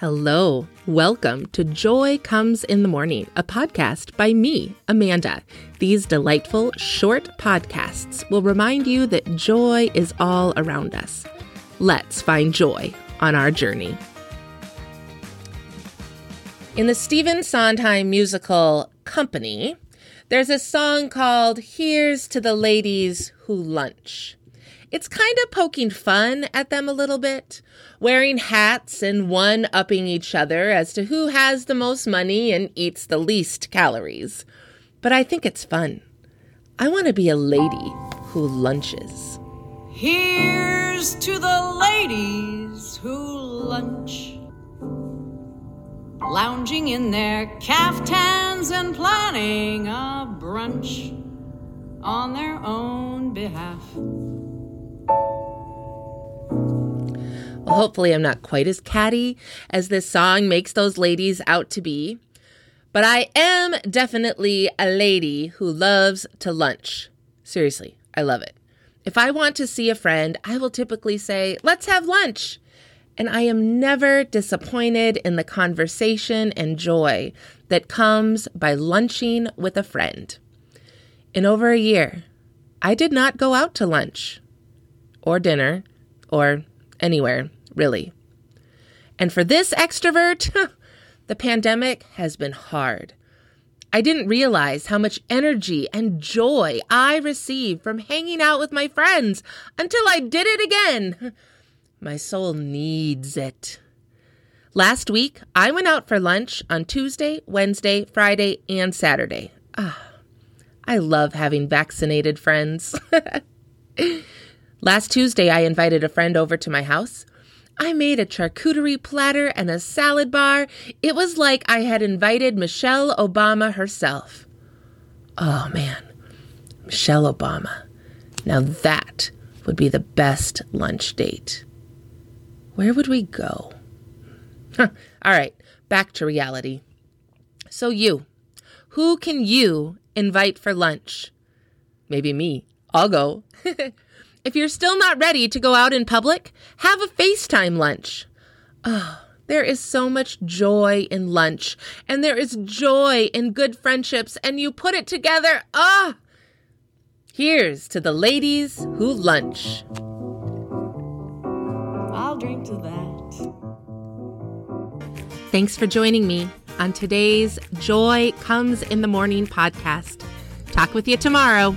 Hello. Welcome to Joy Comes in the Morning, a podcast by me, Amanda. These delightful, short podcasts will remind you that joy is all around us. Let's find joy on our journey. In the Stephen Sondheim musical Company, there's a song called Here's to the Ladies Who Lunch. It's kind of poking fun at them a little bit, wearing hats and one upping each other as to who has the most money and eats the least calories. But I think it's fun. I want to be a lady who lunches. Here's to the ladies who lunch. Lounging in their caftans and planning a brunch on their own behalf. Hopefully, I'm not quite as catty as this song makes those ladies out to be. But I am definitely a lady who loves to lunch. Seriously, I love it. If I want to see a friend, I will typically say, let's have lunch. And I am never disappointed in the conversation and joy that comes by lunching with a friend. In over a year, I did not go out to lunch or dinner or anywhere, really. And for this extrovert, the pandemic has been hard. I didn't realize how much energy and joy I received from hanging out with my friends until I did it again. My soul needs it. Last week, I went out for lunch on Tuesday, Wednesday, Friday, and Saturday. Ah, I love having vaccinated friends. Last Tuesday, I invited a friend over to my house. I made a charcuterie platter and a salad bar. It was like I had invited Michelle Obama herself. Oh man, Michelle Obama. Now that would be the best lunch date. Where would we go? All right, back to reality. So, you, who can you invite for lunch? Maybe me. I'll go. if you're still not ready to go out in public, have a FaceTime lunch. Oh, there is so much joy in lunch, and there is joy in good friendships, and you put it together. Ah! Oh, here's to the ladies who lunch. I'll drink to that. Thanks for joining me on today's Joy Comes in the Morning podcast. Talk with you tomorrow.